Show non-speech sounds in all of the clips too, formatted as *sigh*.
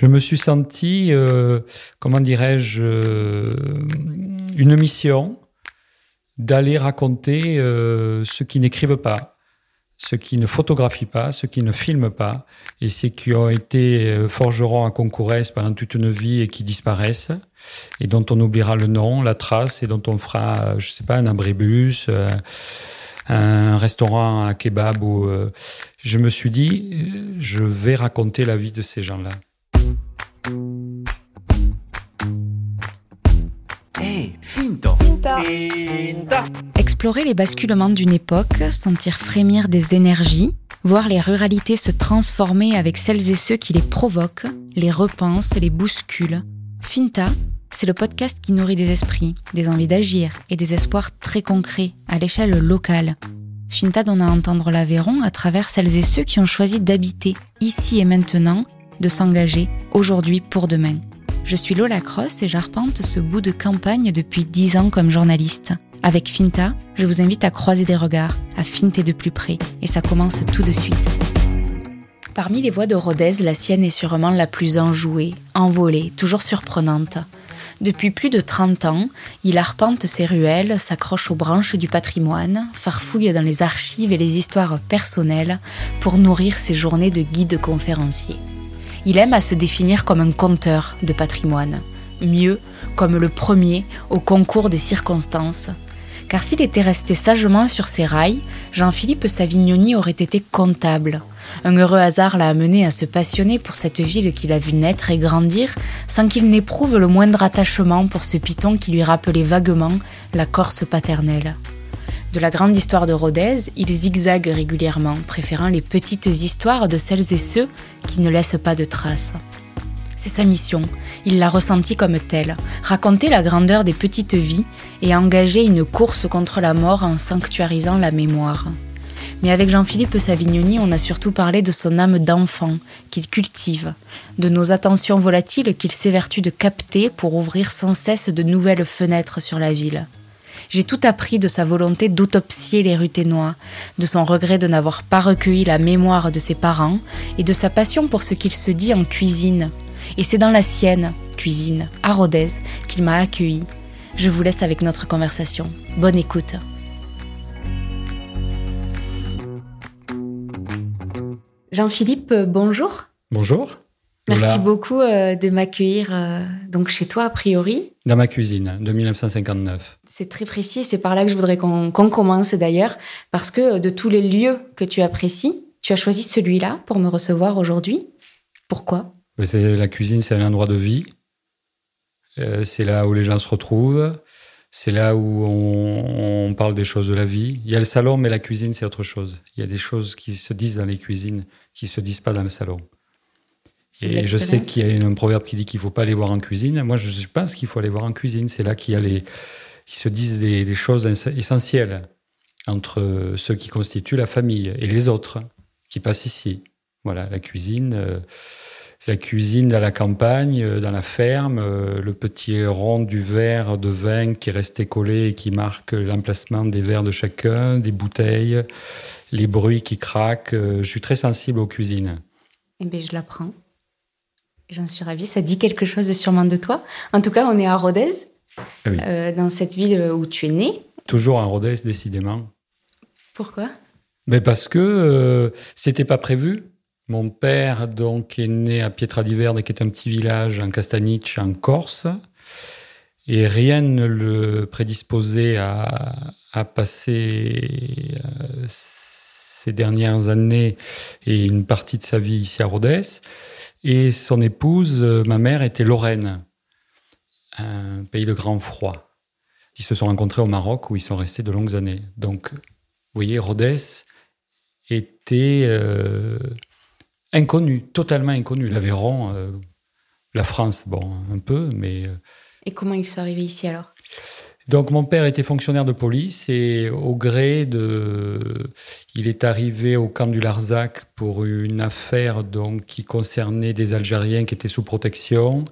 Je me suis senti, euh, comment dirais-je, euh, une mission d'aller raconter euh, ceux qui n'écrivent pas, ceux qui ne photographient pas, ceux qui ne filment pas, et ceux qui ont été forgerons à Concourès pendant toute une vie et qui disparaissent, et dont on oubliera le nom, la trace, et dont on fera, je sais pas, un abribus, un restaurant à kebab. Je me suis dit, je vais raconter la vie de ces gens-là. Finto! Explorer les basculements d'une époque, sentir frémir des énergies, voir les ruralités se transformer avec celles et ceux qui les provoquent, les repensent, les bousculent. Finta, c'est le podcast qui nourrit des esprits, des envies d'agir et des espoirs très concrets à l'échelle locale. Finta donne à entendre l'Aveyron à travers celles et ceux qui ont choisi d'habiter ici et maintenant, de s'engager aujourd'hui pour demain. Je suis Lola Cross et j'arpente ce bout de campagne depuis dix ans comme journaliste. Avec Finta, je vous invite à croiser des regards, à finter de plus près, et ça commence tout de suite. Parmi les voix de Rodez, la sienne est sûrement la plus enjouée, envolée, toujours surprenante. Depuis plus de 30 ans, il arpente ses ruelles, s'accroche aux branches du patrimoine, farfouille dans les archives et les histoires personnelles pour nourrir ses journées de guide conférencier. Il aime à se définir comme un conteur de patrimoine, mieux comme le premier au concours des circonstances. Car s'il était resté sagement sur ses rails, Jean-Philippe Savignoni aurait été comptable. Un heureux hasard l'a amené à se passionner pour cette ville qu'il a vu naître et grandir sans qu'il n'éprouve le moindre attachement pour ce piton qui lui rappelait vaguement la Corse paternelle. De la grande histoire de Rodez, il zigzague régulièrement, préférant les petites histoires de celles et ceux qui ne laissent pas de traces. C'est sa mission, il l'a ressentie comme telle, raconter la grandeur des petites vies et engager une course contre la mort en sanctuarisant la mémoire. Mais avec Jean-Philippe Savignoni, on a surtout parlé de son âme d'enfant qu'il cultive, de nos attentions volatiles qu'il s'évertue de capter pour ouvrir sans cesse de nouvelles fenêtres sur la ville. J'ai tout appris de sa volonté d'autopsier les ruténois, de son regret de n'avoir pas recueilli la mémoire de ses parents et de sa passion pour ce qu'il se dit en cuisine. Et c'est dans la sienne, cuisine, à Rodez, qu'il m'a accueilli. Je vous laisse avec notre conversation. Bonne écoute. Jean-Philippe, bonjour. Bonjour. Merci Lola. beaucoup euh, de m'accueillir euh, donc chez toi a priori. Dans ma cuisine, de 1959. C'est très précis, c'est par là que je voudrais qu'on commence d'ailleurs, parce que de tous les lieux que tu apprécies, tu as choisi celui-là pour me recevoir aujourd'hui. Pourquoi? La cuisine, c'est un endroit de vie. Euh, c'est là où les gens se retrouvent. C'est là où on, on parle des choses de la vie. Il y a le salon, mais la cuisine, c'est autre chose. Il y a des choses qui se disent dans les cuisines qui se disent pas dans le salon. Et je sais qu'il y a un proverbe qui dit qu'il faut pas aller voir en cuisine. Moi, je pense qu'il faut aller voir en cuisine. C'est là qu'il y a les, qui se disent des, des choses ess- essentielles entre ceux qui constituent la famille et les autres qui passent ici. Voilà, la cuisine, euh, la cuisine à la campagne, euh, dans la ferme, euh, le petit rond du verre de vin qui est resté collé et qui marque l'emplacement des verres de chacun, des bouteilles, les bruits qui craquent. Je suis très sensible aux cuisines. Eh bien, je l'apprends. J'en suis ravie. Ça dit quelque chose sûrement de toi. En tout cas, on est à Rodez, Ah oui. euh, dans cette ville où tu es né. Toujours en Rodez, décidément. Pourquoi? Mais parce que euh, c'était pas prévu. Mon père donc est né à Pietradiverne, qui est un petit village en Castaniche, en Corse, et rien ne le prédisposait à, à passer euh, ces dernières années et une partie de sa vie ici à Rodez. Et son épouse, euh, ma mère, était Lorraine, un pays de grand froid. Ils se sont rencontrés au Maroc où ils sont restés de longues années. Donc, vous voyez, Rodez était euh, inconnu, totalement inconnu. L'Aveyron, euh, la France, bon, un peu, mais. Et comment ils sont arrivés ici alors? Donc mon père était fonctionnaire de police et au gré de, il est arrivé au camp du Larzac pour une affaire donc qui concernait des Algériens qui étaient sous protection.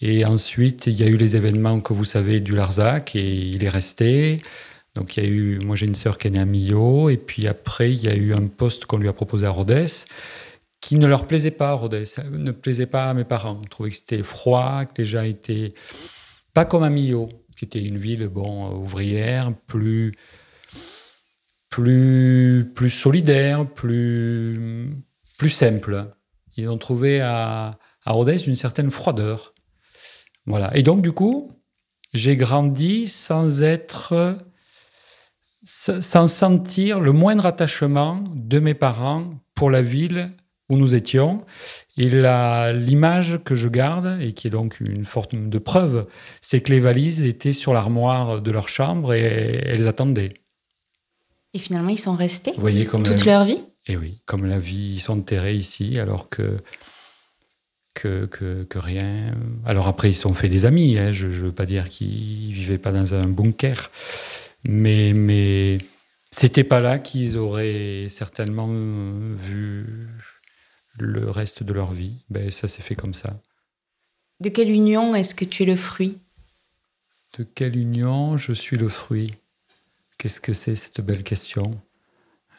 Et ensuite il y a eu les événements que vous savez du Larzac et il est resté. Donc il y a eu, moi j'ai une sœur qui est née à Millau et puis après il y a eu un poste qu'on lui a proposé à Rodez qui ne leur plaisait pas à Rodez, ne plaisait pas à mes parents. Ils trouvaient que c'était froid, que les gens étaient pas comme à Millau, qui était une ville bon ouvrière, plus plus plus solidaire, plus plus simple. Ils ont trouvé à, à Rodez une certaine froideur. Voilà. Et donc du coup, j'ai grandi sans être sans sentir le moindre attachement de mes parents pour la ville où nous étions. Et l'image que je garde, et qui est donc une forme de preuve, c'est que les valises étaient sur l'armoire de leur chambre et elles attendaient. Et finalement, ils sont restés Vous voyez, comme toute leur vie? Et eh oui, comme la vie, ils sont enterrés ici, alors que, que, que, rien. Alors après, ils se sont fait des amis, hein. je ne veux pas dire qu'ils vivaient pas dans un bunker, mais, mais c'était pas là qu'ils auraient certainement vu le reste de leur vie. Ben, ça s'est fait comme ça. De quelle union est-ce que tu es le fruit? De quelle union je suis le fruit? Qu'est-ce que c'est cette belle question?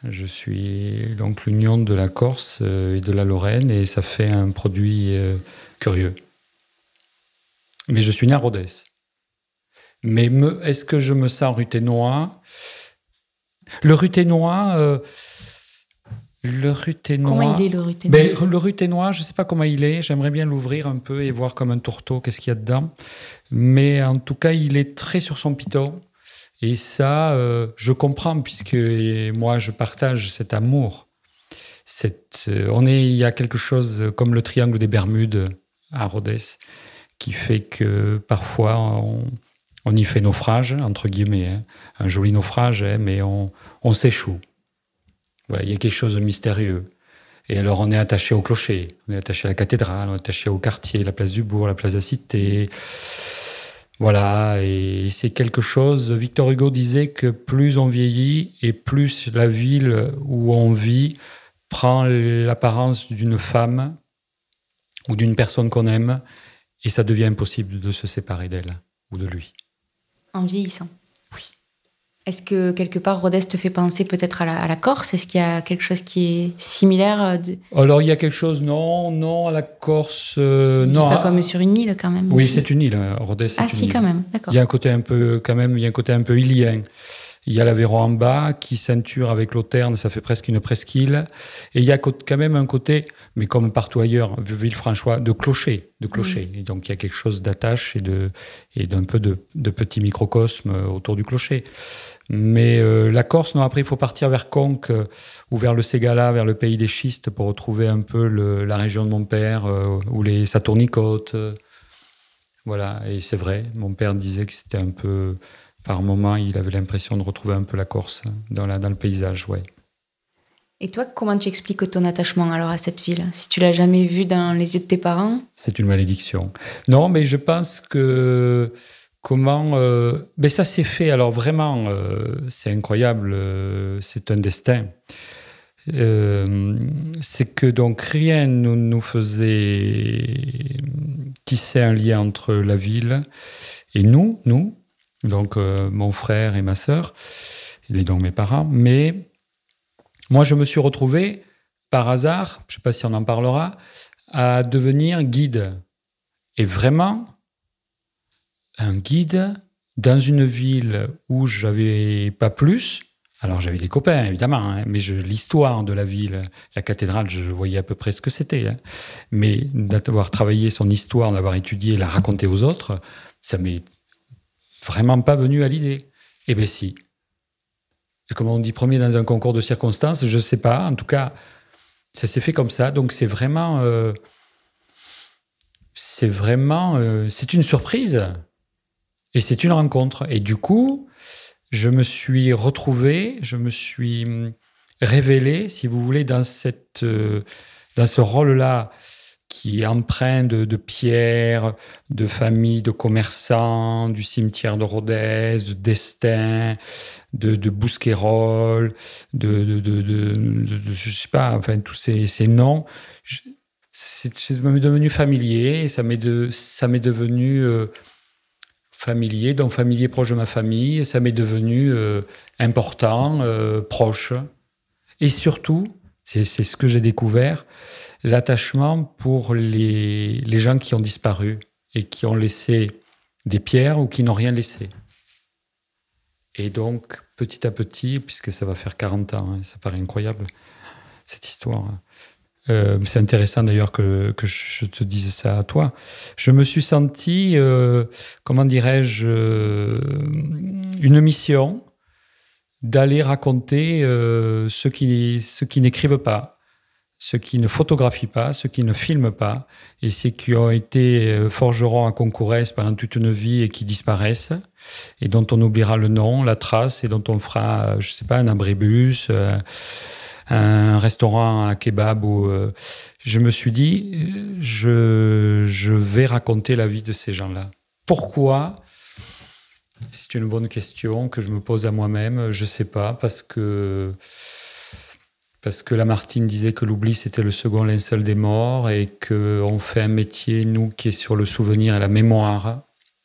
Je suis donc l'union de la Corse euh, et de la Lorraine et ça fait un produit euh, curieux. Mais je suis né à Rodez. Mais est-ce que je me sens ruténois Le ruténois, euh, le ruténois. Comment il est le ruténois ben, Le ruténois, je ne sais pas comment il est. J'aimerais bien l'ouvrir un peu et voir comme un tourteau qu'est-ce qu'il y a dedans. Mais en tout cas, il est très sur son piton. Et ça, euh, je comprends puisque moi, je partage cet amour. Cette, euh, on est, il y a quelque chose comme le triangle des Bermudes à Rhodes qui fait que parfois on, y fait naufrage, entre guillemets, hein. un joli naufrage, hein, mais on, on s'échoue. Voilà, il y a quelque chose de mystérieux. Et alors, on est attaché au clocher, on est attaché à la cathédrale, on est attaché au quartier, la place du bourg, la place de la cité. Voilà, et c'est quelque chose. Victor Hugo disait que plus on vieillit et plus la ville où on vit prend l'apparence d'une femme ou d'une personne qu'on aime, et ça devient impossible de se séparer d'elle ou de lui. En vieillissant. Est-ce que quelque part Rodez te fait penser peut-être à la, Corse? Est-ce qu'il y a quelque chose qui est similaire euh, Alors il y a quelque chose, non, non, à la Corse, euh, non. pas comme sur une île quand même. Oui, c'est une île, Rodez. Ah si, quand même, d'accord. Il y a un côté un peu, quand même, il y a un côté un peu ilien. Il y a l'Aveyron en bas qui ceinture avec l'Auterne, ça fait presque une presqu'île. Et il y a quand même un côté, mais comme partout ailleurs, Villefranchois, de clocher, de clocher. Et donc il y a quelque chose d'attache et de et d'un peu de, de petit microcosme autour du clocher. Mais euh, la Corse, non, après, il faut partir vers Conques euh, ou vers le Ségala, vers le pays des schistes, pour retrouver un peu la région de mon père, euh, ou les Saturnicotes. voilà, et c'est vrai, mon père disait que c'était un peu, par moment, il avait l'impression de retrouver un peu la Corse dans, la, dans le paysage, ouais. Et toi, comment tu expliques ton attachement alors à cette ville? Si tu l'as jamais vue dans les yeux de tes parents? C'est une malédiction. Non, mais je pense que Comment euh, Mais ça s'est fait. Alors vraiment, euh, c'est incroyable. Euh, c'est un destin. c'est que donc rien ne nous faisait tisser un lien entre la ville et nous, nous, donc mon frère et ma sœur, et donc mes parents. Mais moi, je me suis retrouvé par hasard, je ne sais pas si on en parlera, à devenir guide. Et vraiment, un guide dans une ville où j'avais pas plus. Alors j'avais des copains évidemment, hein, mais l'histoire de la ville, la cathédrale, je voyais à peu près ce que c'était. Hein. Mais d'avoir travaillé son histoire, d'avoir étudié, la raconter aux autres, ça m'est vraiment pas venu à l'idée. Eh bien si. Comme on dit premier dans un concours de circonstances, je sais pas. En tout cas, ça s'est fait comme ça. Donc c'est vraiment, euh, c'est vraiment, euh, c'est une surprise. Et c'est une rencontre. Et du coup, je me suis retrouvé, je me suis hum, révélé, si vous voulez, dans, cette, euh, dans ce rôle-là qui est empreint de, pierres, de familles, de commerçants, du cimetière de Rodez, de destin, de, de Bousquerolles, de, de, de, je sais pas, enfin tous ces, noms. C'est devenu familier et ça m'est de, devenu euh, familier, donc familier proche de ma famille, ça m'est devenu euh, important, euh, proche. Et surtout, C'est ce que j'ai découvert, l'attachement pour les, les gens qui ont disparu et qui ont laissé des pierres ou qui n'ont rien laissé. Et donc, petit à petit, puisque ça va faire 40 ans, hein, ça paraît incroyable, cette histoire. Hein. Euh, c'est intéressant d'ailleurs que, que, je te dise ça à toi. Je me suis senti, euh, comment dirais-je, euh, une mission d'aller raconter ceux qui, qui n'écrivent pas, ceux qui ne photographient pas, ceux qui ne filment pas, et ceux qui ont été forgerons à Concourès pendant toute une vie et qui disparaissent, et dont on oubliera le nom, la trace, et dont on fera, je sais pas, un abribus un restaurant à kebab euh, je me suis dit, je, je vais raconter la vie de ces gens-là. Pourquoi C'est une bonne question que je me pose à moi-même. Je ne sais pas, parce que, parce que Lamartine disait que l'oubli, c'était le second linceul des morts et qu'on fait un métier, nous, qui est sur le souvenir et la mémoire.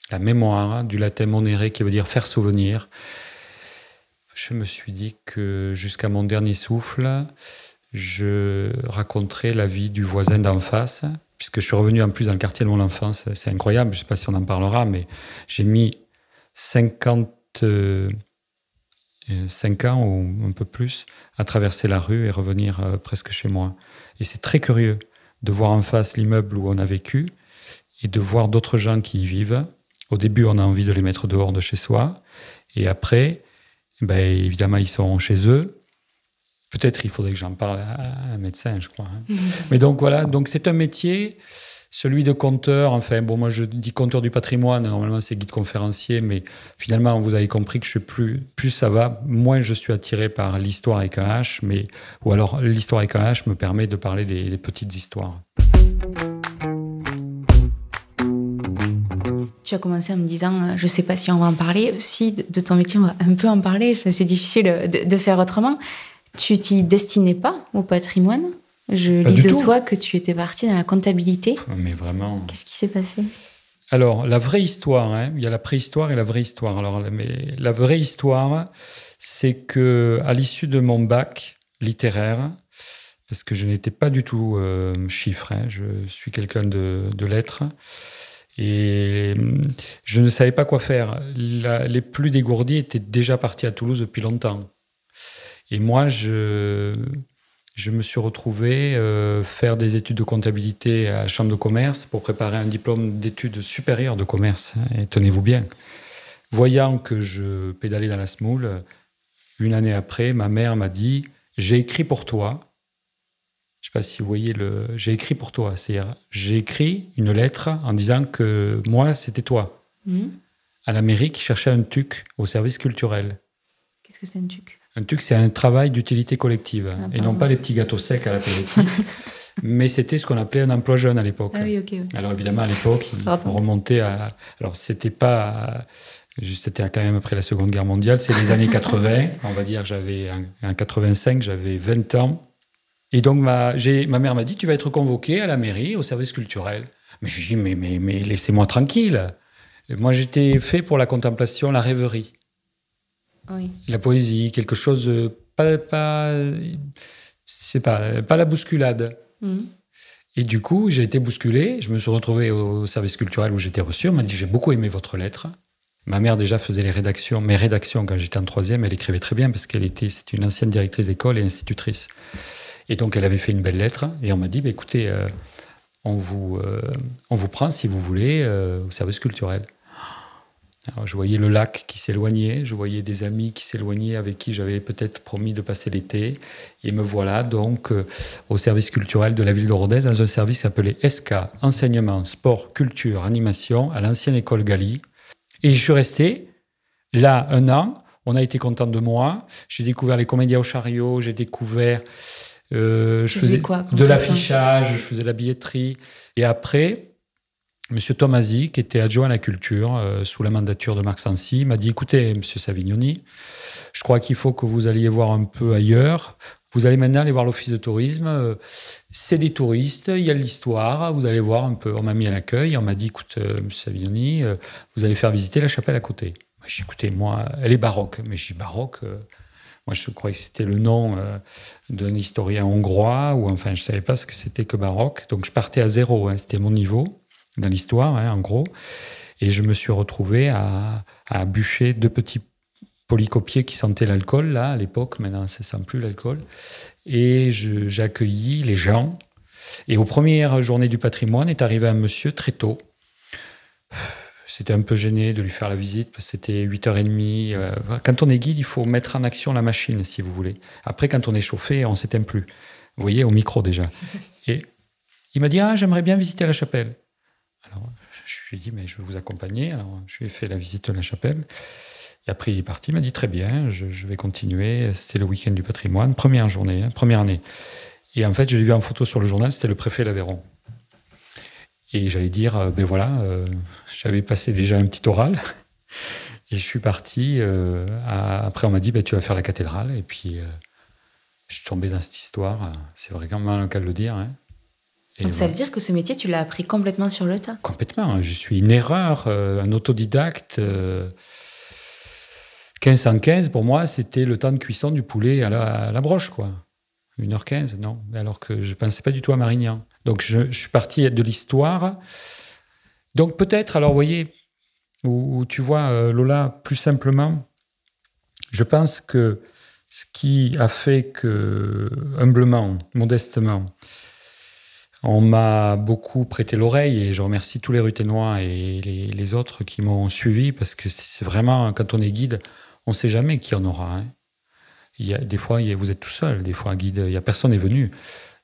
La mémoire, du latin monere, qui veut dire faire souvenir je me suis dit que jusqu'à mon dernier souffle, je raconterais la vie du voisin d'en face, puisque je suis revenu en plus dans le quartier de mon enfance. C'est incroyable, je ne sais pas si on en parlera, mais j'ai mis 55 euh, ans ou un peu plus à traverser la rue et revenir euh, presque chez moi. Et c'est très curieux de voir en face l'immeuble où on a vécu et de voir d'autres gens qui y vivent. Au début, on a envie de les mettre dehors de chez soi. Et après, ben, évidemment, ils sont chez eux. Peut-être il faudrait que j'en parle à un médecin, je crois. Hein. *laughs* Mais donc voilà, donc c'est un métier, celui de conteur. Enfin, bon, moi je dis conteur du patrimoine. Normalement, c'est guide conférencier, mais finalement, vous avez compris que plus ça va, moins je suis attiré par l'histoire avec un H. Mais ou alors l'histoire avec un H me permet de parler des petites histoires. Tu as commencé en me disant, euh, je ne sais pas si on va en parler. Si, de ton métier, on va un peu en parler. C'est difficile de, faire autrement. Tu t'y destinais pas au patrimoine? Je lis de toi que tu étais parti dans la comptabilité. Mais vraiment. Qu'est-ce qui s'est passé? Alors, la vraie histoire, hein, il y a la préhistoire et la vraie histoire. Alors, mais la vraie histoire, c'est que à l'issue de mon bac littéraire, parce que je n'étais pas du tout euh, chiffre, hein, je suis quelqu'un de, de lettres, et je ne savais pas quoi faire. les plus dégourdis étaient déjà partis à Toulouse depuis longtemps. Et moi, je, je me suis retrouvé euh, faire des études de comptabilité à la Chambre de commerce pour préparer un diplôme d'études supérieures de commerce. Et tenez-vous bien. Voyant que je pédalais dans la smoule, une année après, ma mère m'a dit J'ai écrit pour toi je ne sais pas si vous voyez le. J'ai écrit pour toi. C'est-à-dire, j'ai écrit une lettre en disant que moi, c'était toi. Hmm. À la mairie qui cherchait un TUC au service culturel. Qu'est-ce que c'est un TUC? Un TUC, c'est un travail d'utilité collective. Ah, et non pas les petits gâteaux secs à l'apéritif. *laughs* mais c'était ce qu'on appelait un emploi jeune à l'époque. Ah oui, Alors évidemment, à l'époque, on remontait à. Alors, c'était pas. C'était quand même après la Seconde Guerre mondiale, c'est les années 80. *laughs* On va dire, j'avais en 85, j'avais 20 ans. Et donc, ma, ma mère m'a dit Tu vas être convoqué à la mairie, au service culturel. Mais je lui dit Mais, mais, mais laissez-moi tranquille. moi, j'étais fait pour la contemplation, la rêverie. La poésie, quelque chose. Pas, pas, c'est pas, pas la bousculade. Mm. Et du coup, j'ai été bousculé. Je me suis retrouvé au service culturel où j'étais reçu. On m'a dit J'ai beaucoup aimé votre lettre. Ma mère déjà faisait les rédactions, mes rédactions quand j'étais en troisième, elle écrivait très bien parce qu'elle était, c'était une ancienne directrice d'école et institutrice. Et donc, elle avait fait une belle lettre et on m'a dit, bah, écoutez, euh, on, vous, euh, on vous prend, si vous voulez, euh, au service culturel. Alors, je voyais le lac qui s'éloignait, je voyais des amis qui s'éloignaient avec qui j'avais peut-être promis de passer l'été. Et me voilà donc au service culturel de la ville de Rodez, dans un service appelé SK, Enseignement, Sport, Culture, Animation, à l'ancienne école Gali. Et je suis resté là un an. On a été content de moi. J'ai découvert les comédiens au chariot, j'ai découvert euh, je faisais quoi, de l'affichage, je faisais la billetterie. Et après, M. Tomasi, qui était adjoint à la culture euh, sous la mandature de Marc Sancy, m'a dit écoutez, M. Savignoni, je crois qu'il faut que vous alliez voir un peu ailleurs. Vous allez maintenant aller voir l'office de tourisme. Euh, c'est des touristes, il y a de l'histoire. Vous allez voir un peu. On m'a mis à l'accueil. On m'a dit écoute, M. Savignoni, vous allez faire visiter la chapelle à côté. J'ai écoutez, moi, elle est baroque. Mais dis baroque Moi, je croyais que c'était le nom euh, d'un historien hongrois, ou enfin, je savais pas ce que c'était que baroque. Donc, je partais à zéro. hein. C'était mon niveau dans l'histoire, hein, en gros. Et je me suis retrouvé à, bûcher deux petits polycopiers qui sentaient l'alcool, là, à l'époque. Maintenant, ça sent plus l'alcool. Et accueilli les gens. Et aux premières journées du patrimoine est arrivé un monsieur très tôt. C'était un peu gêné de lui faire la visite parce que c'était 8h30. euh, Quand on est guide, il faut mettre en action la machine, si vous voulez. Après, quand on est chauffé, on s'éteint plus. Vous voyez, au micro déjà. Et il m'a dit Ah, j'aimerais bien visiter la chapelle. Alors, je lui ai dit Mais je vais vous accompagner. Alors, je lui ai fait la visite de la chapelle. Et après, il est parti. Il m'a dit Très bien, je, vais continuer. C'était le week-end du patrimoine, première journée, hein, première année. Et en fait, je l'ai vu en photo sur le journal, c'était le préfet l'Aveyron. Et j'allais dire, euh, ben voilà, euh, j'avais passé déjà un petit oral. Et je suis parti. euh, après, on m'a dit, ben, tu vas faire la cathédrale. Et puis, je suis tombé dans cette histoire. C'est vraiment le cas de le dire. hein. Et Donc ça veut dire que ce métier, tu l'as appris complètement sur le tas. Complètement. hein. Je suis une erreur, euh, un autodidacte. euh, 1515, pour moi, c'était le temps de cuisson du poulet à la, à la broche, quoi. 1h15, non. Alors que je ne pensais pas du tout à Marignan. Donc, je, je suis parti de l'histoire. Donc, peut-être, alors, vous voyez, où, où tu vois, euh, Lola, plus simplement, je pense que ce qui a fait que, humblement, modestement, on m'a beaucoup prêté l'oreille et je remercie tous les Ruténois et les, autres qui m'ont suivi parce que c'est vraiment, quand on est guide, on ne sait jamais qui en aura. hein. Il y a, des fois, vous êtes tout seul, des fois, guide, il y a personne n'est venu.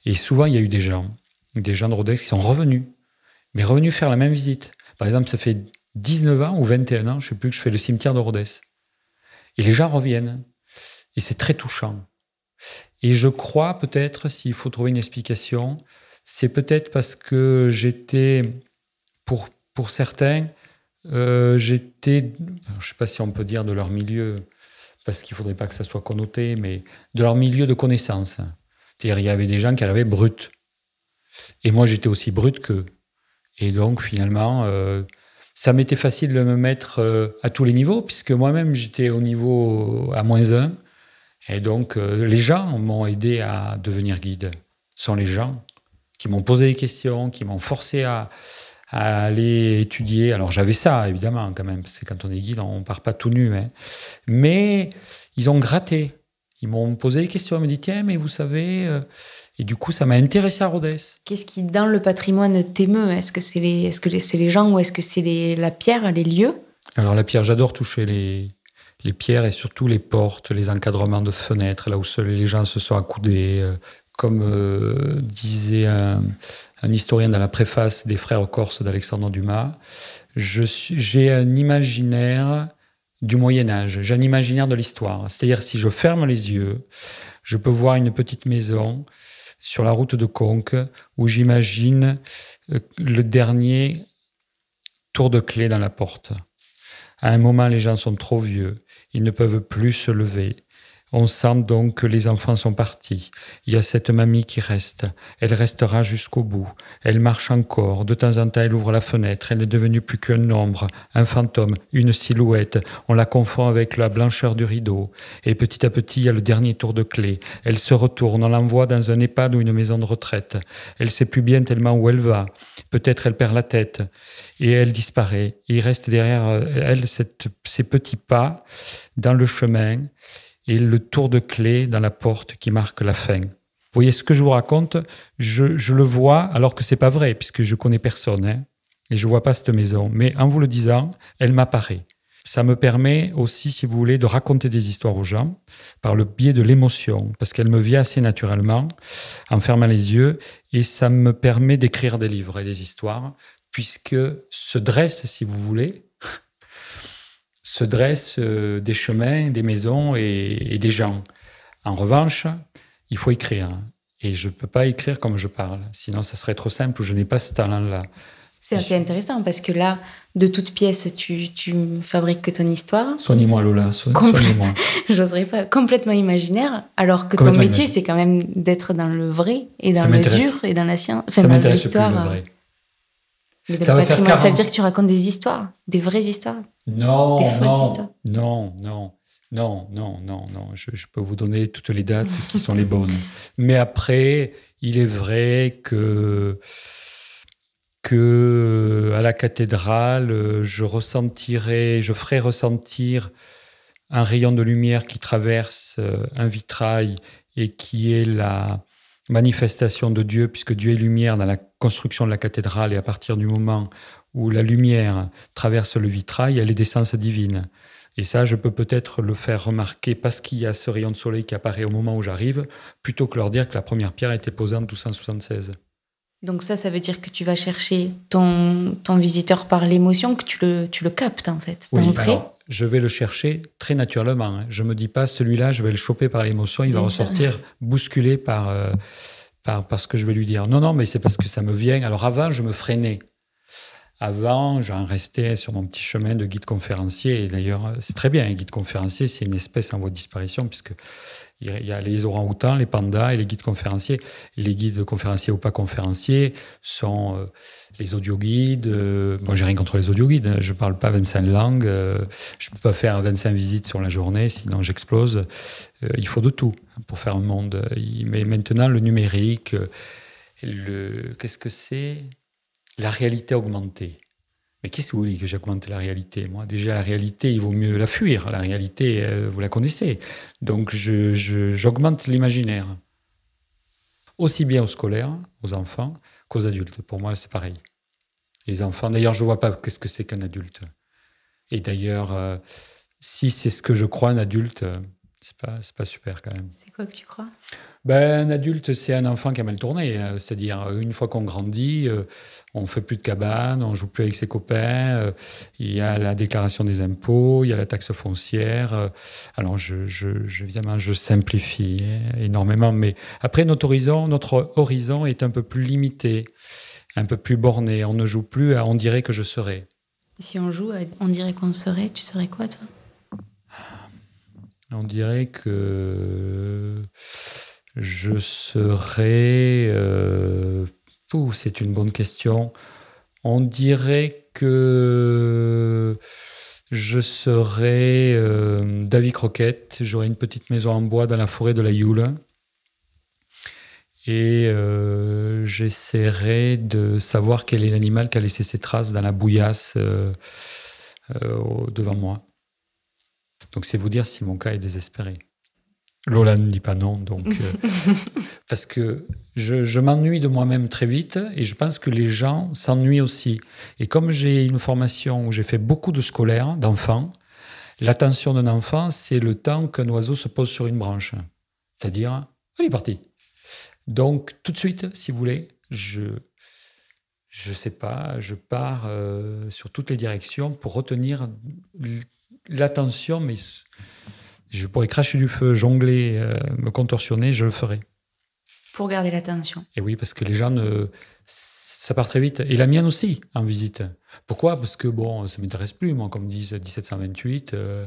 Et souvent, il y a eu des gens, des gens de Rodez qui sont revenus, mais revenus faire la même visite. Par exemple, ça fait 19 ans ou 21 ans, je ne sais plus, que je fais le cimetière de Rodez. Et les gens reviennent. Et c'est très touchant. Et je crois peut-être, s'il faut trouver une explication, c'est peut-être parce que j'étais, pour, pour certains, euh, j'étais, je ne sais pas si on peut dire de leur milieu, parce qu'il ne faudrait pas que ça soit connoté, mais de leur milieu de connaissances. C'est-à-dire, il y avait des gens qui arrivaient bruts. Et moi, j'étais aussi brut qu'eux. Et donc, finalement, euh, ça m'était facile de me mettre euh, à tous les niveaux, puisque moi-même, j'étais au niveau à moins un. Et donc, les gens m'ont aidé à devenir guide. Ce sont les gens qui m'ont posé des questions, qui m'ont forcé à, à aller étudier. Alors, j'avais ça, évidemment, quand même, parce que quand on est guide, on ne part pas tout nu. hein. Mais ils ont gratté. Ils m'ont posé des questions. Ils m'ont dit, tiens, mais vous savez... euh, Et du coup, ça m'a intéressé à Rodez. Qu'est-ce qui, dans le patrimoine, t'émeut Est-ce que c'est les, est-ce que les- c'est les gens ou est-ce que c'est la pierre, les lieux? Alors la pierre, j'adore toucher les, les pierres et surtout les portes, les encadrements de fenêtres, là où seuls les gens se sont accoudés. Comme euh, disait un, un historien dans la préface des Frères Corses d'Alexandre Dumas, j'ai un imaginaire du Moyen Âge, j'ai un imaginaire de l'histoire. C'est-à-dire si je ferme les yeux, je peux voir une petite maison sur la route de Conques où j'imagine euh, le dernier tour de clé dans la porte. À un moment, les gens sont trop vieux, ils ne peuvent plus se lever. On sent donc que les enfants sont partis. Il y a cette mamie qui reste. Elle restera jusqu'au bout. Elle marche encore. De temps en temps, elle ouvre la fenêtre. Elle n'est devenue plus qu'un ombre, un fantôme, une silhouette. On la confond avec la blancheur du rideau. Et petit à petit, il y a le dernier tour de clé. Elle se retourne. On l'envoie dans un EHPAD ou une maison de retraite. Elle sait plus bien tellement où elle va. Peut-être elle perd la tête et elle disparaît. Il reste derrière euh, elle cette- ces petits pas dans le chemin et le tour de clé dans la porte qui marque la fin. Vous voyez ce que je vous raconte, je, le vois alors que c'est pas vrai puisque je connais personne hein, et je vois pas cette maison. Mais en vous le disant, elle m'apparaît. Ça me permet aussi, si vous voulez, de raconter des histoires aux gens par le biais de l'émotion, parce qu'elle me vient assez naturellement en fermant les yeux, et ça me permet d'écrire des livres et des histoires, puisque se dressent, si vous voulez, se dressent euh, des chemins, des maisons et, et des gens. En revanche, il faut écrire. Et je ne peux pas écrire comme je parle, sinon ça serait trop simple, je n'ai pas ce talent-là. C'est assez intéressant parce que là, de toute pièce, tu, tu fabriques que ton histoire. Soignez-moi Lola, soignez-moi. *laughs* J'oserais pas. Complètement imaginaire, alors que ton métier, c'est quand même d'être dans le vrai et dans Ça le dur et dans la science. Enfin, ça dans m'intéresse plus l'histoire. Mais Ça le va faire patrimoine, ça veut 40. dire que tu racontes des histoires, des vraies histoires. Non, Des fausses non, histoires. non, non. Non, non, non, non. Je, je, peux vous donner toutes les dates *laughs* qui sont les bonnes. Mais après, il est vrai que que à la cathédrale, je ressentirai, je ferai ressentir un rayon de lumière qui traverse euh, un vitrail et qui est la manifestation de Dieu, puisque Dieu est lumière dans la construction de la cathédrale, et à partir du moment où la lumière traverse le vitrail, elle est d'essence divine. Et ça, je peux peut-être le faire remarquer parce qu'il y a ce rayon de soleil qui apparaît au moment où j'arrive, plutôt que leur dire que la première pierre a été posée en 1276. Donc ça, ça veut dire que tu vas chercher ton, ton visiteur par l'émotion, que tu le, tu le captes en fait, oui, je vais le chercher très naturellement. Hein. Je me dis pas, celui-là, je vais le choper par l'émotion, il va ressortir bousculé par, euh, par, par ce que je vais lui dire. Non, non, mais c'est parce que ça me vient. Alors avant, je me freinais. Avant, j'en restais sur mon petit chemin de guide conférencier. Et d'ailleurs, c'est très bien, un guide conférencier, c'est une espèce en voie de disparition, puisque il y a les orangs-outans, les pandas et les guides conférenciers. Les guides conférenciers ou pas conférenciers sont euh, les audio-guides. Euh, moi, j'ai rien contre les audio-guides. Hein. Je ne parle pas 25 langues. Euh, je ne peux pas faire 25 visites sur la journée, sinon j'explose. il faut de tout pour faire un monde. Mais maintenant, le numérique, le... qu'est-ce que c'est? La réalité augmentée. Mais qu'est-ce que vous voulez que j'augmente la réalité? Moi, déjà, la réalité, il vaut mieux la fuir. La réalité, euh, vous la connaissez. Donc, j'augmente je, l'imaginaire. Aussi bien aux scolaires, aux enfants, qu'aux adultes. Pour moi, c'est pareil. Les enfants, d'ailleurs, je ne vois pas qu'est-ce que c'est qu'un adulte. Et d'ailleurs, euh, si c'est ce que je crois, un adulte, euh, c'est pas, pas super quand même. C'est quoi que tu crois? Ben, Un adulte, c'est un enfant qui a mal tourné. Euh, c'est-à-dire, euh, une fois qu'on grandit, euh, on fait plus de cabane, on joue plus avec ses copains. Il y a la déclaration des impôts, il y a la taxe foncière. Alors, je, je, évidemment, je simplifie énormément. Mais après, notre horizon, notre horizon est un peu plus limité, un peu plus borné. On ne joue plus à on dirait que je serai. Si on joue à on dirait qu'on serait, tu serais quoi, toi? On dirait que je serais... Euh, c'est une bonne question. On dirait que je serais euh, David Croquette. J'aurais une petite maison en bois dans la forêt de la Yule. Et euh, j'essaierai de savoir quel est l'animal qui a laissé ses traces dans la bouillasse devant moi. Donc c'est vous dire si mon cas est désespéré. Lola ne dit pas non, donc euh, *laughs* parce que je, m'ennuie de moi-même très vite et je pense que les gens s'ennuient aussi. Et comme j'ai une formation où j'ai fait beaucoup de scolaires, d'enfants, l'attention d'un enfant, c'est le temps qu'un oiseau se pose sur une branche. C'est-à-dire, il est parti. Donc tout de suite, si vous voulez, je je sais pas, je pars euh, sur toutes les directions pour retenir l'attention, mais je pourrais cracher du feu, jongler, euh, me contorsionner, je le ferai. Pour garder l'attention. Et oui, parce que les gens, ne... ça part très vite. Et la mienne aussi, en visite. Pourquoi? Parce que, bon, ça ne m'intéresse plus, moi, comme disent 1728. Euh,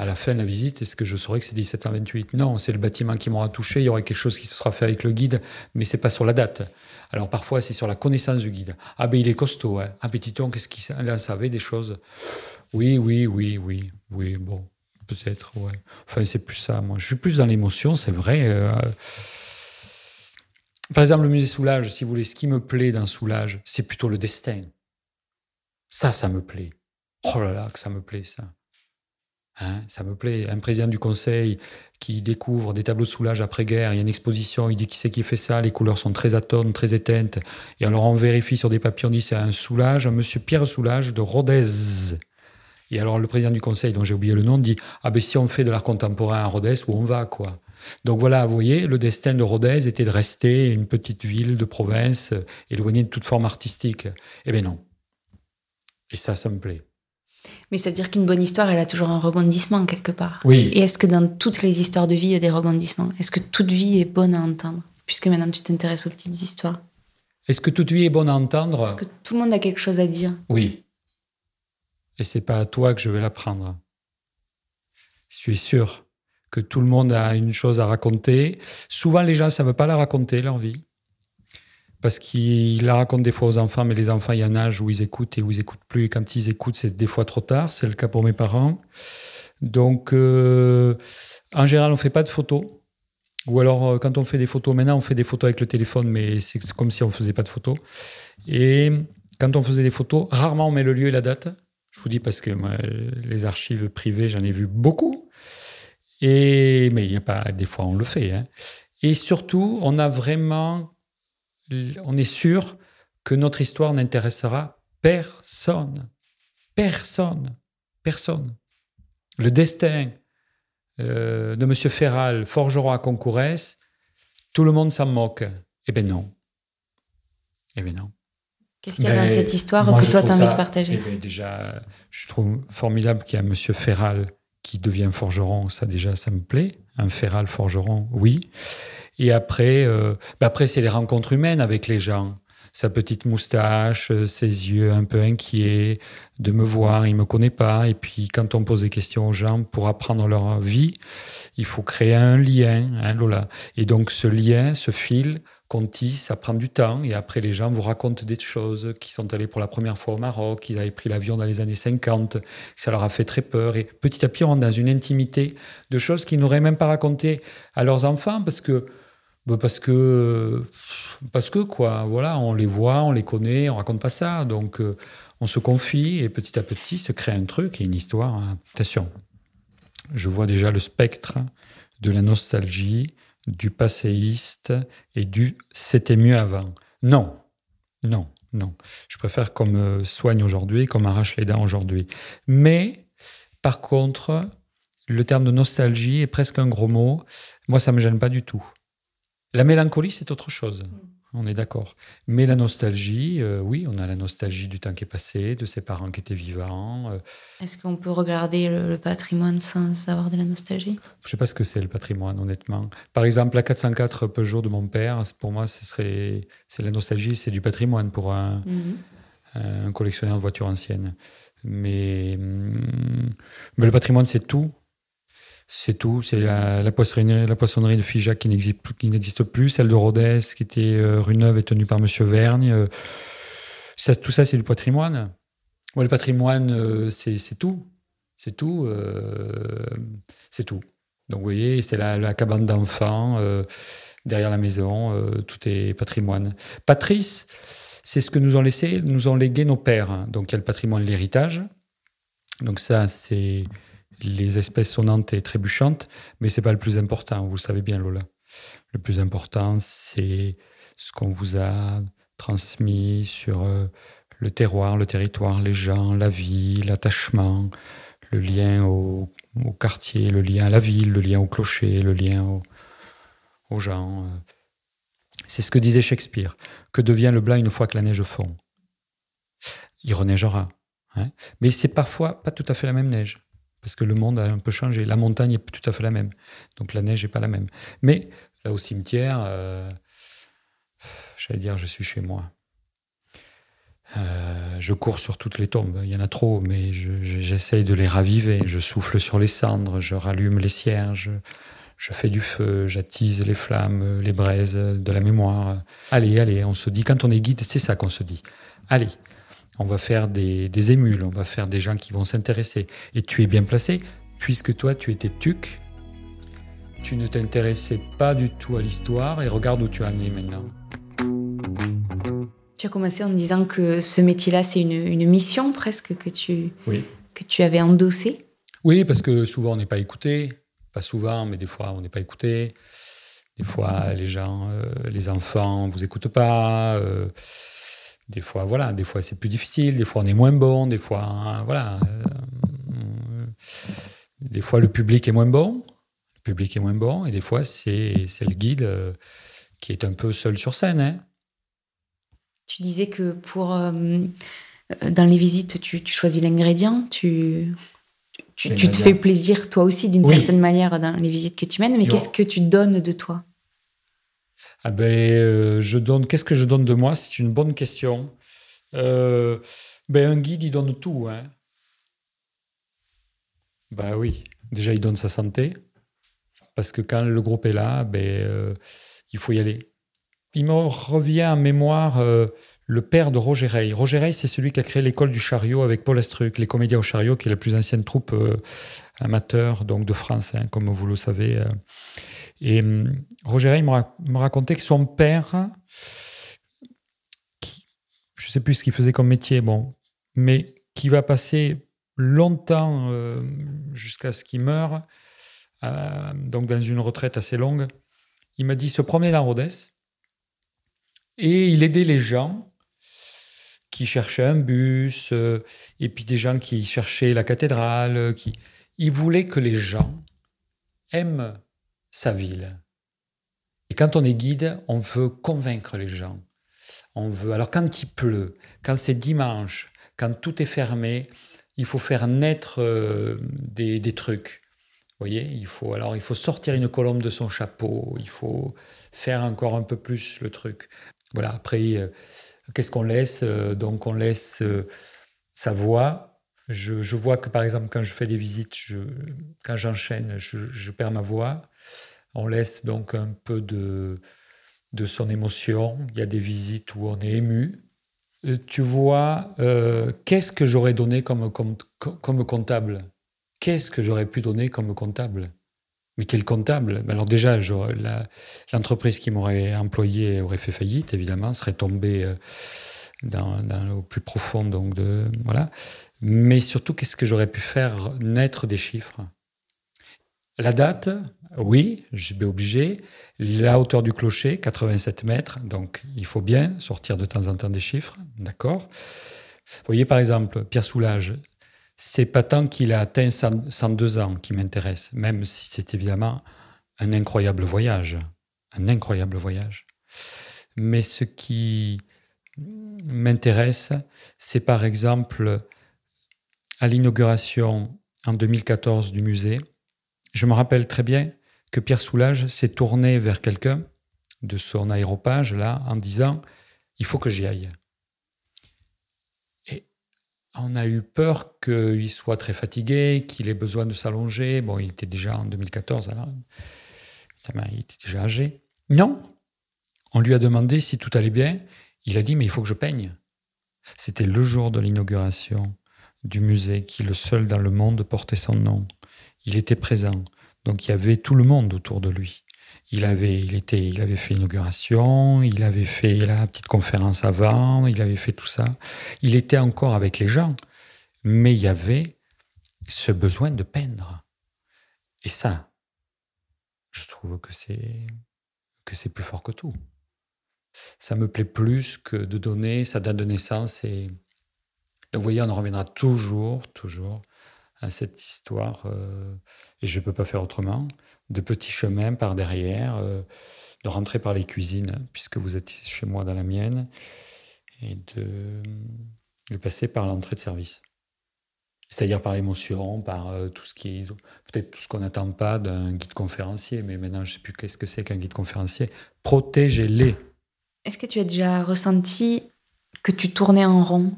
à la fin de la visite, est-ce que je saurais que c'est 1728 Non, c'est le bâtiment qui m'aura touché. Il y aurait quelque chose qui se sera fait avec le guide, mais c'est pas sur la date. Alors parfois, c'est sur la connaissance du guide. Ah ben il est costaud. Hein. Ah petit qu'est-ce qu'il en savait des choses? Oui, oui, oui, oui, oui. Bon, peut-être, ouais. Enfin, c'est plus ça, moi. Je suis plus dans l'émotion, c'est vrai. Euh. Par exemple, le musée Soulage, si vous voulez, ce qui me plaît dans Soulage, c'est plutôt le destin. Ça, ça me plaît. Oh là là, que ça me plaît, ça. Hein, ça me plaît. Un président du conseil qui découvre des tableaux de soulage après-guerre, il y a une exposition, il dit qui c'est qui fait ça, les couleurs sont très atones, très éteintes. Et alors on vérifie sur des papiers, on dit c'est un soulage, un monsieur Pierre Soulage de Rodez. Et alors le président du conseil, dont j'ai oublié le nom, dit Ah ben si on fait de l'art contemporain à Rodez, où on va quoi? Donc voilà, vous voyez, le destin de Rodez était de rester une petite ville de province, éloignée de toute forme artistique. Eh bien non. Et ça, ça me plaît. Mais ça veut dire qu'une bonne histoire, elle a toujours un rebondissement quelque part. Oui. Et est-ce que dans toutes les histoires de vie, il y a des rebondissements? Est-ce que toute vie est bonne à entendre? Puisque maintenant tu t'intéresses aux petites histoires. Est-ce que toute vie est bonne à entendre? Est-ce que tout le monde a quelque chose à dire? Oui. Et c'est pas à toi que je vais l'apprendre. Je suis sûr que tout le monde a une chose à raconter. Souvent, les gens ne savent pas la raconter, leur vie. parce qu'il la raconte des fois aux enfants, mais les enfants, il y a un âge où ils écoutent et où ils n'écoutent plus. Et quand ils écoutent, c'est des fois trop tard. C'est le cas pour mes parents. Donc, euh, en général, on ne fait pas de photos. Ou alors, euh, quand on fait des photos, maintenant, on fait des photos avec le téléphone, mais c'est comme si on ne faisait pas de photos. Et quand on faisait des photos, rarement on met le lieu et la date. Je vous dis parce que les archives privées, j'en ai vu beaucoup. Et, mais il y a pas, des fois, on le fait. Hein. Et surtout, on a vraiment on est sûr que notre histoire n'intéressera personne. Personne. Personne. Le destin euh, de M. Ferral, forgeron à Concourès, tout le monde s'en moque. Eh bien non. Eh bien non. Qu'est-ce qu'il y a dans cette histoire que toi, envie de partager eh Déjà, je trouve formidable qu'il y a M. Ferral qui devient forgeron. Ça, déjà, ça me plaît. Un Ferral forgeron, oui. Et après, euh, bah après c'est les rencontres humaines avec les gens. Sa petite moustache, euh, ses yeux un peu inquiets de me voir, il me connaît pas. Et puis quand on pose des questions aux gens pour apprendre leur vie, il faut créer un lien, hein, Lola. Et donc ce lien, ce fil tisse, ça prend du temps. Et après, les gens vous racontent des choses, qui sont allés pour la première fois au Maroc, qu'ils avaient pris l'avion dans les années 50, que ça leur a fait très peur. Et petit à petit, on rentre dans une intimité de choses qu'ils n'auraient même pas racontées à leurs enfants, parce que bah, parce que, parce que quoi, voilà, on les voit, on les connaît, on raconte pas ça, donc euh, on se confie et petit à petit se crée un truc et une histoire. Hein. Attention, je vois déjà le spectre de la nostalgie, du passéiste et du c'était mieux avant. Non, non, non. Je préfère qu'on me soigne aujourd'hui, qu'on m'arrache les dents aujourd'hui. Mais par contre, le terme de nostalgie est presque un gros mot. Moi, ça me gêne pas du tout. La mélancolie, c'est autre chose. On est d'accord. Mais la nostalgie, euh, oui, on a la nostalgie du temps qui est passé, de ses parents qui étaient vivants. Euh. Est-ce qu'on peut regarder le, patrimoine sans avoir de la nostalgie? Je ne sais pas ce que c'est le patrimoine, honnêtement. Par exemple, la 404 Peugeot de mon père, pour moi, ce serait, c'est la nostalgie, c'est du patrimoine pour un, mm-hmm. un collectionneur de voitures anciennes. Mais, mm, mais le patrimoine, c'est tout. C'est tout. C'est la, poissonnerie, la poissonnerie de Figeac qui n'existe plus. Celle de Rodez, qui était euh, rue Neuve, est tenue par M. Vergne. Euh, tout ça, c'est du patrimoine. le patrimoine, euh, c'est tout. C'est tout. c'est tout. Donc, vous voyez, c'est la, cabane d'enfants derrière la maison. tout est patrimoine. Patrice, c'est ce que nous ont laissé, nous ont légué nos pères. Donc, il y a le patrimoine, l'héritage. Donc, ça, c'est les espèces sonnantes et trébuchantes, mais c'est pas le plus important, vous le savez bien, Lola. Le plus important, c'est ce qu'on vous a transmis sur euh, le terroir, le territoire, les gens, la vie, l'attachement, le lien au, quartier, le lien à la ville, le lien au clocher, le lien aux gens. Euh. C'est ce que disait Shakespeare. Que devient le blanc une fois que la neige fond? Il reneigera. Hein Mais c'est parfois pas tout à fait la même neige parce que le monde a un peu changé. La montagne est tout à fait la même, donc la neige n'est pas la même. Mais là au cimetière, euh, j'allais dire, je suis chez moi. Euh, je cours sur toutes les tombes, il y en a trop, mais j'essaye de les raviver. Je souffle sur les cendres, je rallume les cierges, je fais du feu, j'attise les flammes, les braises de la mémoire. Allez, allez, on se dit, quand on est guide, c'est ça qu'on se dit. Allez, on va faire des, émules, on va faire des gens qui vont s'intéresser. Et tu es bien placé, puisque toi, tu étais tuc, tu ne t'intéressais pas du tout à l'histoire, et regarde où tu en es maintenant. Tu as commencé en me disant que ce métier-là, c'est une, mission presque que tu, que tu avais endossée. Oui, parce que souvent, on n'est pas écouté. Pas souvent, mais des fois, on n'est pas écouté. Des fois, les gens, euh, les enfants, vous écoutent pas. Euh, des fois, voilà, des fois c'est plus difficile, des fois on est moins bon, des fois, hein, voilà. Euh, des fois le public est moins bon, le public est moins bon, et des fois c'est le guide euh, qui est un peu seul sur scène. Hein. Tu disais que pour euh, dans les visites, tu, choisis l'ingrédient, tu, tu, te fais plaisir toi aussi d'une certaine manière dans les visites que tu mènes, mais qu'est-ce que tu donnes de toi? Ah ben, euh, je donne. Qu'est-ce que je donne de moi? C'est une bonne question. Euh, ben, un guide, il donne tout. Hein. Ben oui. Déjà, il donne sa santé. Parce que quand le groupe est là, ben, euh, il faut y aller. il me revient en mémoire le père de Roger Rey. Roger Rey, c'est celui qui a créé l'école du chariot avec Paul Astruc, les comédiens au chariot, qui est la plus ancienne troupe amateur donc de France, hein, comme vous le savez. Et hum, Roger Rey me, ra- me racontait que son père, qui- je ne sais plus ce qu'il faisait comme métier, bon, mais qui va passer longtemps euh, jusqu'à ce qu'il meure, euh, donc dans une retraite assez longue, il m'a dit se promener dans Rodez et il aidait les gens qui cherchaient un bus euh, et puis des gens qui cherchaient la cathédrale. Qui... Il voulait que les gens aiment sa ville. Et quand on est guide, on veut convaincre les gens. On veut. Alors quand il pleut, quand c'est dimanche, quand tout est fermé, il faut faire naître euh, des, des trucs. Vous voyez, il faut alors il faut sortir une colombe de son chapeau, il faut faire encore un peu plus le truc. Voilà. Après, euh, qu'est-ce qu'on laisse? Euh, Donc on laisse sa voix. Je, vois que par exemple quand je fais des visites, quand j'enchaîne, je, je perds ma voix. On laisse donc un peu de de son émotion. Il y a des visites où on est ému. Euh, Tu vois, euh, qu'est-ce que j'aurais donné comme, comme, comme comptable? Qu'est-ce que j'aurais pu donner comme comptable? Mais quel comptable? Alors déjà, l'entreprise qui m'aurait employé aurait fait faillite, évidemment, serait tombée euh, dans, dans- au plus profond. Donc de, voilà. Mais surtout, qu'est-ce que j'aurais pu faire naître des chiffres? La date, oui, j'ai bien obligé. La hauteur du clocher, 87 mètres. Donc, il faut bien sortir de temps en temps des chiffres. D'accord? Vous voyez, par exemple, Pierre Soulages, c'est pas tant qu'il a atteint 100 102 ans qui m'intéresse, même si c'est évidemment un incroyable voyage. Un incroyable voyage. Mais ce qui m'intéresse, c'est par exemple à l'inauguration en 2014 du musée. Je me rappelle très bien que Pierre Soulages s'est tourné vers quelqu'un de son aéropage là en disant il faut que j'y aille. Et on a eu peur qu'il soit très fatigué, qu'il ait besoin de s'allonger. Bon, il était déjà en 2014, alors il était déjà âgé. Non, on lui a demandé si tout allait bien. Il a dit mais il faut que je peigne. C'était le jour de l'inauguration du musée qui, le seul dans le monde, portait son nom. Il était présent. Donc il y avait tout le monde autour de lui. Il avait, il était, il avait fait l'inauguration, il avait fait la petite conférence avant, il avait fait tout ça. Il était encore avec les gens, mais il y avait ce besoin de peindre. Et ça, je trouve que c'est que c'est plus fort que tout. Ça me plaît plus que de donner sa date de naissance et donc vous voyez, on en reviendra toujours, toujours à cette histoire, euh, et je ne peux pas faire autrement, de petits chemins par derrière, euh, de rentrer par les cuisines, puisque vous êtes chez moi dans la mienne, et de, de passer par l'entrée de service. C'est-à-dire par l'émotion, par euh, tout ce qui est, peut-être tout ce qu'on n'attend pas d'un guide conférencier, mais maintenant je ne sais plus qu'est-ce que c'est qu'un guide conférencier. Protégez-les. Est-ce que tu as déjà ressenti que tu tournais en rond?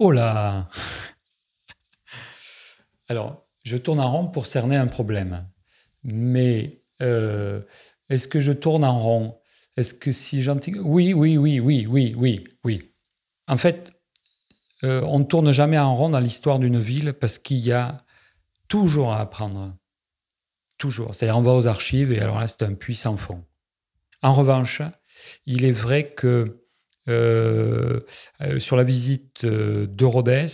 Oh là Alors, je tourne en rond pour cerner un problème. Mais euh, est-ce que je tourne en rond? Est-ce que si j'entends... Oui, oui, oui, oui, oui, oui, oui. En fait, euh, on ne tourne jamais en rond dans l'histoire d'une ville parce qu'il y a toujours à apprendre. Toujours. C'est-à-dire, on va aux archives et alors là, c'est un puits sans fond. En revanche, il est vrai que sur la visite euh, de Rhodes,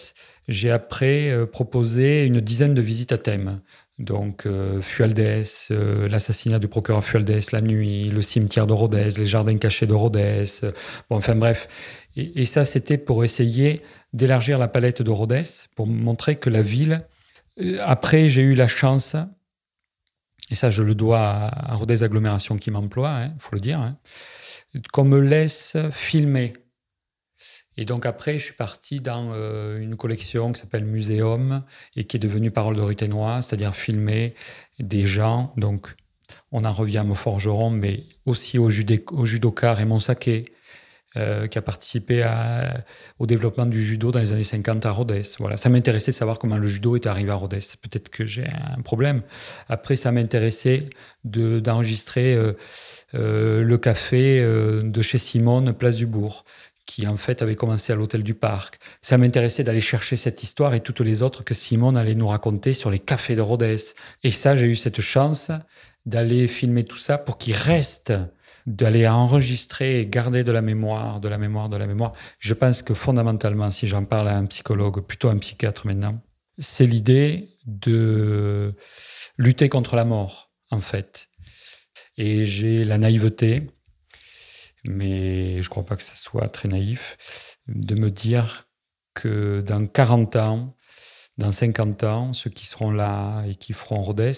j'ai après euh, proposé une dizaine de visites à thème. Donc, euh, Fualdès, euh, l'assassinat du procureur Fualdès la nuit, le cimetière de Rhodes, les jardins cachés de Rhodes. euh, bon, enfin bref. Et, ça, c'était pour essayer d'élargir la palette de Rhodes, pour montrer que la ville. euh, après, j'ai eu la chance, et ça, je le dois à, à Rodez Agglomération qui m'emploie, il faut le dire, hein, qu'on me laisse filmer. Et donc après, je suis parti dans euh, une collection qui s'appelle Muséum et qui est devenue Parole de Ruténois, c'est-à-dire filmer des gens. Donc on en revient à forgeron, mais aussi au judoka Raymond Saquet, euh, qui a participé au développement du judo dans les années 50 à Rhodes. Voilà, ça m'intéressait de savoir comment le judo est arrivé à Rhodes. Peut-être que j'ai un problème. Après, ça m'intéressait d'enregistrer euh, euh, le café de chez Simone, place du Bourg qui en fait avait commencé à l'hôtel du Parc. Ça m'intéressait d'aller chercher cette histoire et toutes les autres que Simone allait nous raconter sur les cafés de Rhodes. Et ça, j'ai eu cette chance d'aller filmer tout ça pour qu'il reste d'aller enregistrer et garder de la mémoire, de la mémoire, de la mémoire. Je pense que fondamentalement, si j'en parle à un psychologue, plutôt un psychiatre maintenant, c'est l'idée de lutter contre la mort, en fait. Et j'ai la naïveté, mais je ne crois pas que ce soit très naïf, de me dire que dans 40 ans, dans 50 ans, ceux qui seront là et qui feront Rhodes,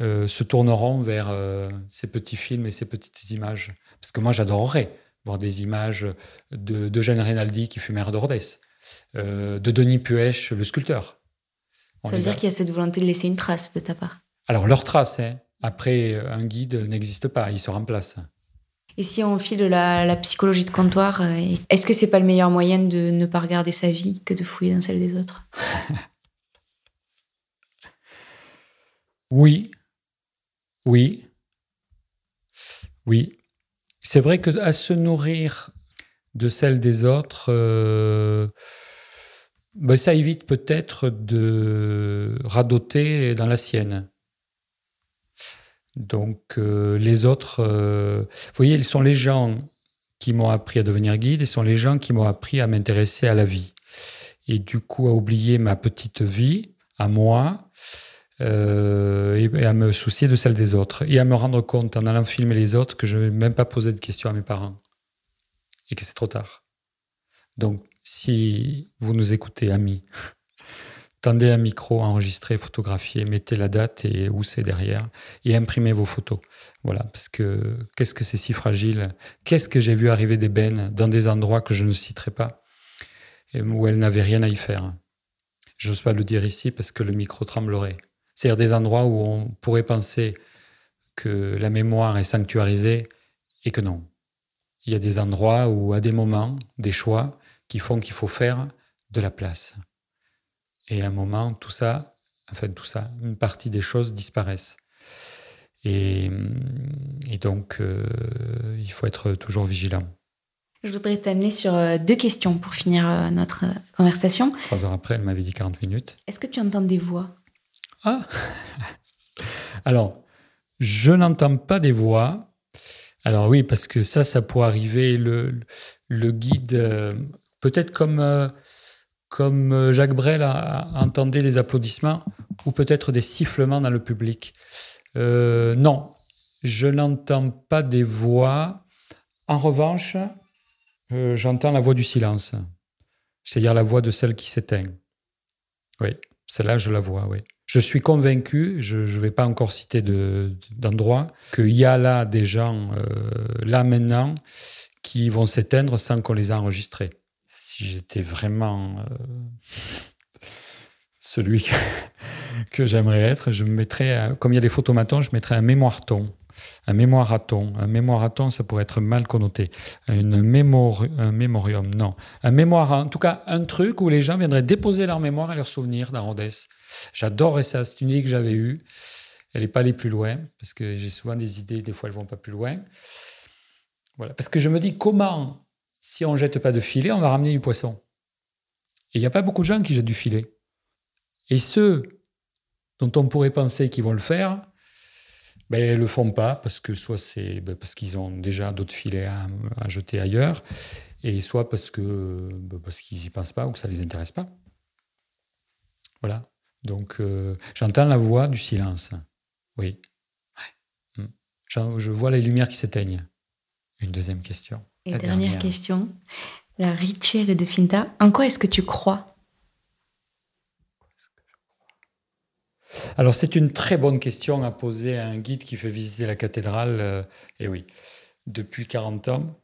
euh, se tourneront vers euh, ces petits films et ces petites images. Parce que moi, j'adorerais voir des images de, de Jeanne Rinaldi qui fut maire de Rodez, euh, de Denis Puech, le sculpteur. Ça veut dire qu'il y a cette volonté de laisser une trace de ta part Alors, leur trace, hein. après, un guide n'existe pas, il se remplace. Et si on file la, la psychologie de comptoir, est-ce que c'est pas le meilleur moyen de ne pas regarder sa vie que de fouiller dans celle des autres? *laughs* Oui, oui. Oui. C'est vrai que à se nourrir de celle des autres, ben, ça évite peut-être de radoter dans la sienne. Donc euh, les autres, euh, vous voyez, ils sont les gens qui m'ont appris à devenir guide, ils sont les gens qui m'ont appris à m'intéresser à la vie. Et du coup, à oublier ma petite vie, à moi, euh, et, à me soucier de celle des autres. Et à me rendre compte en allant filmer les autres que je ne vais même pas poser de questions à mes parents. Et que c'est trop tard. Donc, si vous nous écoutez, amis, *laughs* tendez un micro, enregistrez, photographiez, mettez la date et où c'est derrière et imprimez vos photos. Voilà, parce que qu'est-ce que c'est si fragile? Qu'est-ce que j'ai vu arriver des bennes dans des endroits que je ne citerai pas? Où elles n'avaient rien à y faire J'ose pas le dire ici parce que le micro tremblerait. C'est-à-dire des endroits où on pourrait penser que la mémoire est sanctuarisée et que non. Il y a des endroits où, à des moments, des choix qui font qu'il faut faire de la place. Et à un moment, tout ça, enfin tout ça, une partie des choses disparaissent. Et, donc, euh, il faut être toujours vigilant. Je voudrais t'amener sur euh, deux questions pour finir euh, notre conversation. Trois heures après, elle m'avait dit 40 minutes. Est-ce que tu entends des voix? Ah Alors, je n'entends pas des voix. Alors oui, parce que ça, ça pourrait arriver. Le, guide, euh, peut-être comme, euh, euh, Jacques Brel a, entendait des applaudissements ou peut-être des sifflements dans le public. non, je n'entends pas des voix. En revanche, j'entends la voix du silence, c'est-à-dire la voix de celle qui s'éteint. Oui, celle-là, je la vois, oui. Je suis convaincu, je ne vais pas encore citer d'endroit, qu'il y a là des gens, euh, là maintenant, qui vont s'éteindre sans qu'on les ait enregistrés. Si j'étais vraiment euh, celui que, j'aimerais être, je me mettrais, comme il y a des photomatons, je mettrais un mémoire-ton. Un mémoire-ton. Un mémoire-ton, ça pourrait être mal connoté. Une un mémorium, non. Un mémoire, en tout cas, un truc où les gens viendraient déposer leur mémoire et leurs souvenirs dans Rodez. J'adorerais ça. C'est une idée que j'avais eue. Elle n'est pas allée plus loin, parce que j'ai souvent des idées, des fois elles vont pas plus loin. Voilà. Parce que je me dis, comment, si on jette pas de filet, on va ramener du poisson? Et il n'y a pas beaucoup de gens qui jettent du filet. Et ceux dont on pourrait penser qu'ils vont le faire, ben, ils ne le font pas, parce que soit c'est ben, parce qu'ils ont déjà d'autres filets à, jeter ailleurs, et soit parce que ben, parce qu'ils n'y pensent pas ou que ça ne les intéresse pas. Voilà. Donc, euh, j'entends la voix du silence. Oui. Hmm. Je vois les lumières qui s'éteignent. Une deuxième question. Et dernière, question. La rituel de Finta, en quoi est-ce que tu crois? Alors, c'est une très bonne question à poser à un guide qui fait visiter la cathédrale. Euh, et oui, depuis 40 ans.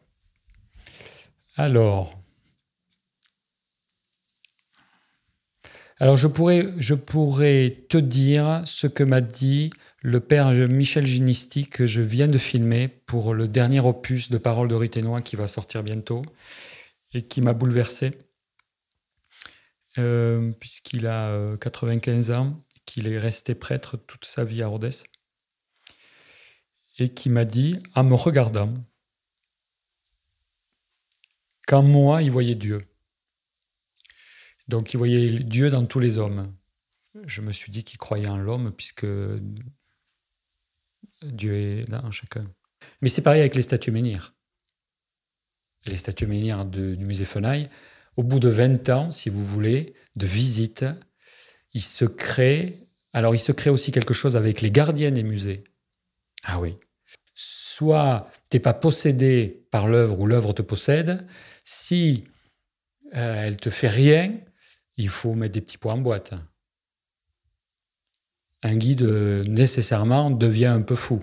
Alors, Alors je pourrais, te dire ce que m'a dit le père Michel Ginisti que je viens de filmer pour le dernier opus de Paroles de Riténois qui va sortir bientôt et qui m'a bouleversé. Euh, puisqu'il a 95 euh, ans, qu'il est resté prêtre toute sa vie à Rodez, et qui m'a dit, en me regardant, qu'en moi, il voyait Dieu. Donc il voyait Dieu dans tous les hommes. Je me suis dit qu'il croyait en l'homme, puisque Dieu est dans chacun. Mais c'est pareil avec les statues menhirs. Les statues menhirs du musée Fenaille, au bout de 20 ans, si vous voulez, de visite, il se crée. Alors, il se crée aussi quelque chose avec les gardiens des musées. Ah oui. Soit tu n'es pas possédé par l'œuvre ou l'œuvre te possède. Si euh, elle te fait rien, il faut mettre des petits points en boîte. Un guide, euh, nécessairement, devient un peu fou.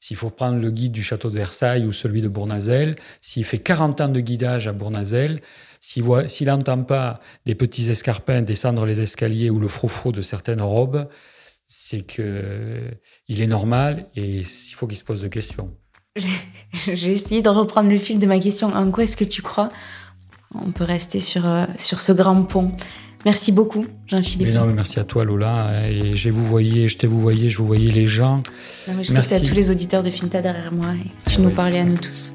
S'il faut prendre le guide du château de Versailles ou celui de Bournazel, s'il fait 40 ans de guidage à Bournazel, s'il n'entend pas des petits escarpins descendre les escaliers ou le froufrou de certaines robes, c'est que il est normal et il faut qu'il se pose des questions. *laughs* J'ai essayé de reprendre le fil de ma question. En quoi est-ce que tu crois On peut rester sur, euh, sur ce grand pont? Merci beaucoup, Jean-Philippe. merci à toi, Lola. Et je vous voyais, je t'ai vous voyais, je vous voyais les gens. je sais que tu tous les auditeurs de Finta derrière moi et tu ah nous parlais à nous tous.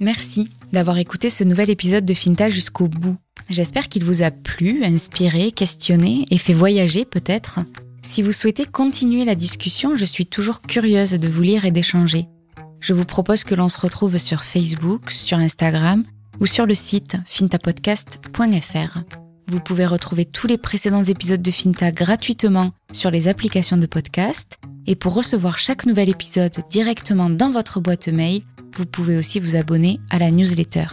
Merci d'avoir écouté ce nouvel épisode de Finta jusqu'au bout. J'espère qu'il vous a plu, inspiré, questionné et fait voyager peut-être. Si vous souhaitez continuer la discussion, je suis toujours curieuse de vous lire et d'échanger. Je vous propose que l'on se retrouve sur Facebook, sur Instagram ou sur le site fintapodcast.fr. Vous pouvez retrouver tous les précédents épisodes de Finta gratuitement sur les applications de podcast. Et pour recevoir chaque nouvel épisode directement dans votre boîte mail, vous pouvez aussi vous abonner à la newsletter.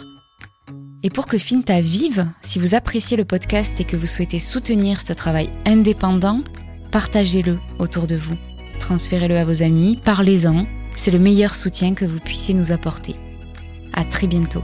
Et pour que Finta vive, si vous appréciez le podcast et que vous souhaitez soutenir ce travail indépendant, partagez-le autour de vous. Transférez-le à vos amis, parlez-en. C'est le meilleur soutien que vous puissiez nous apporter. À très bientôt.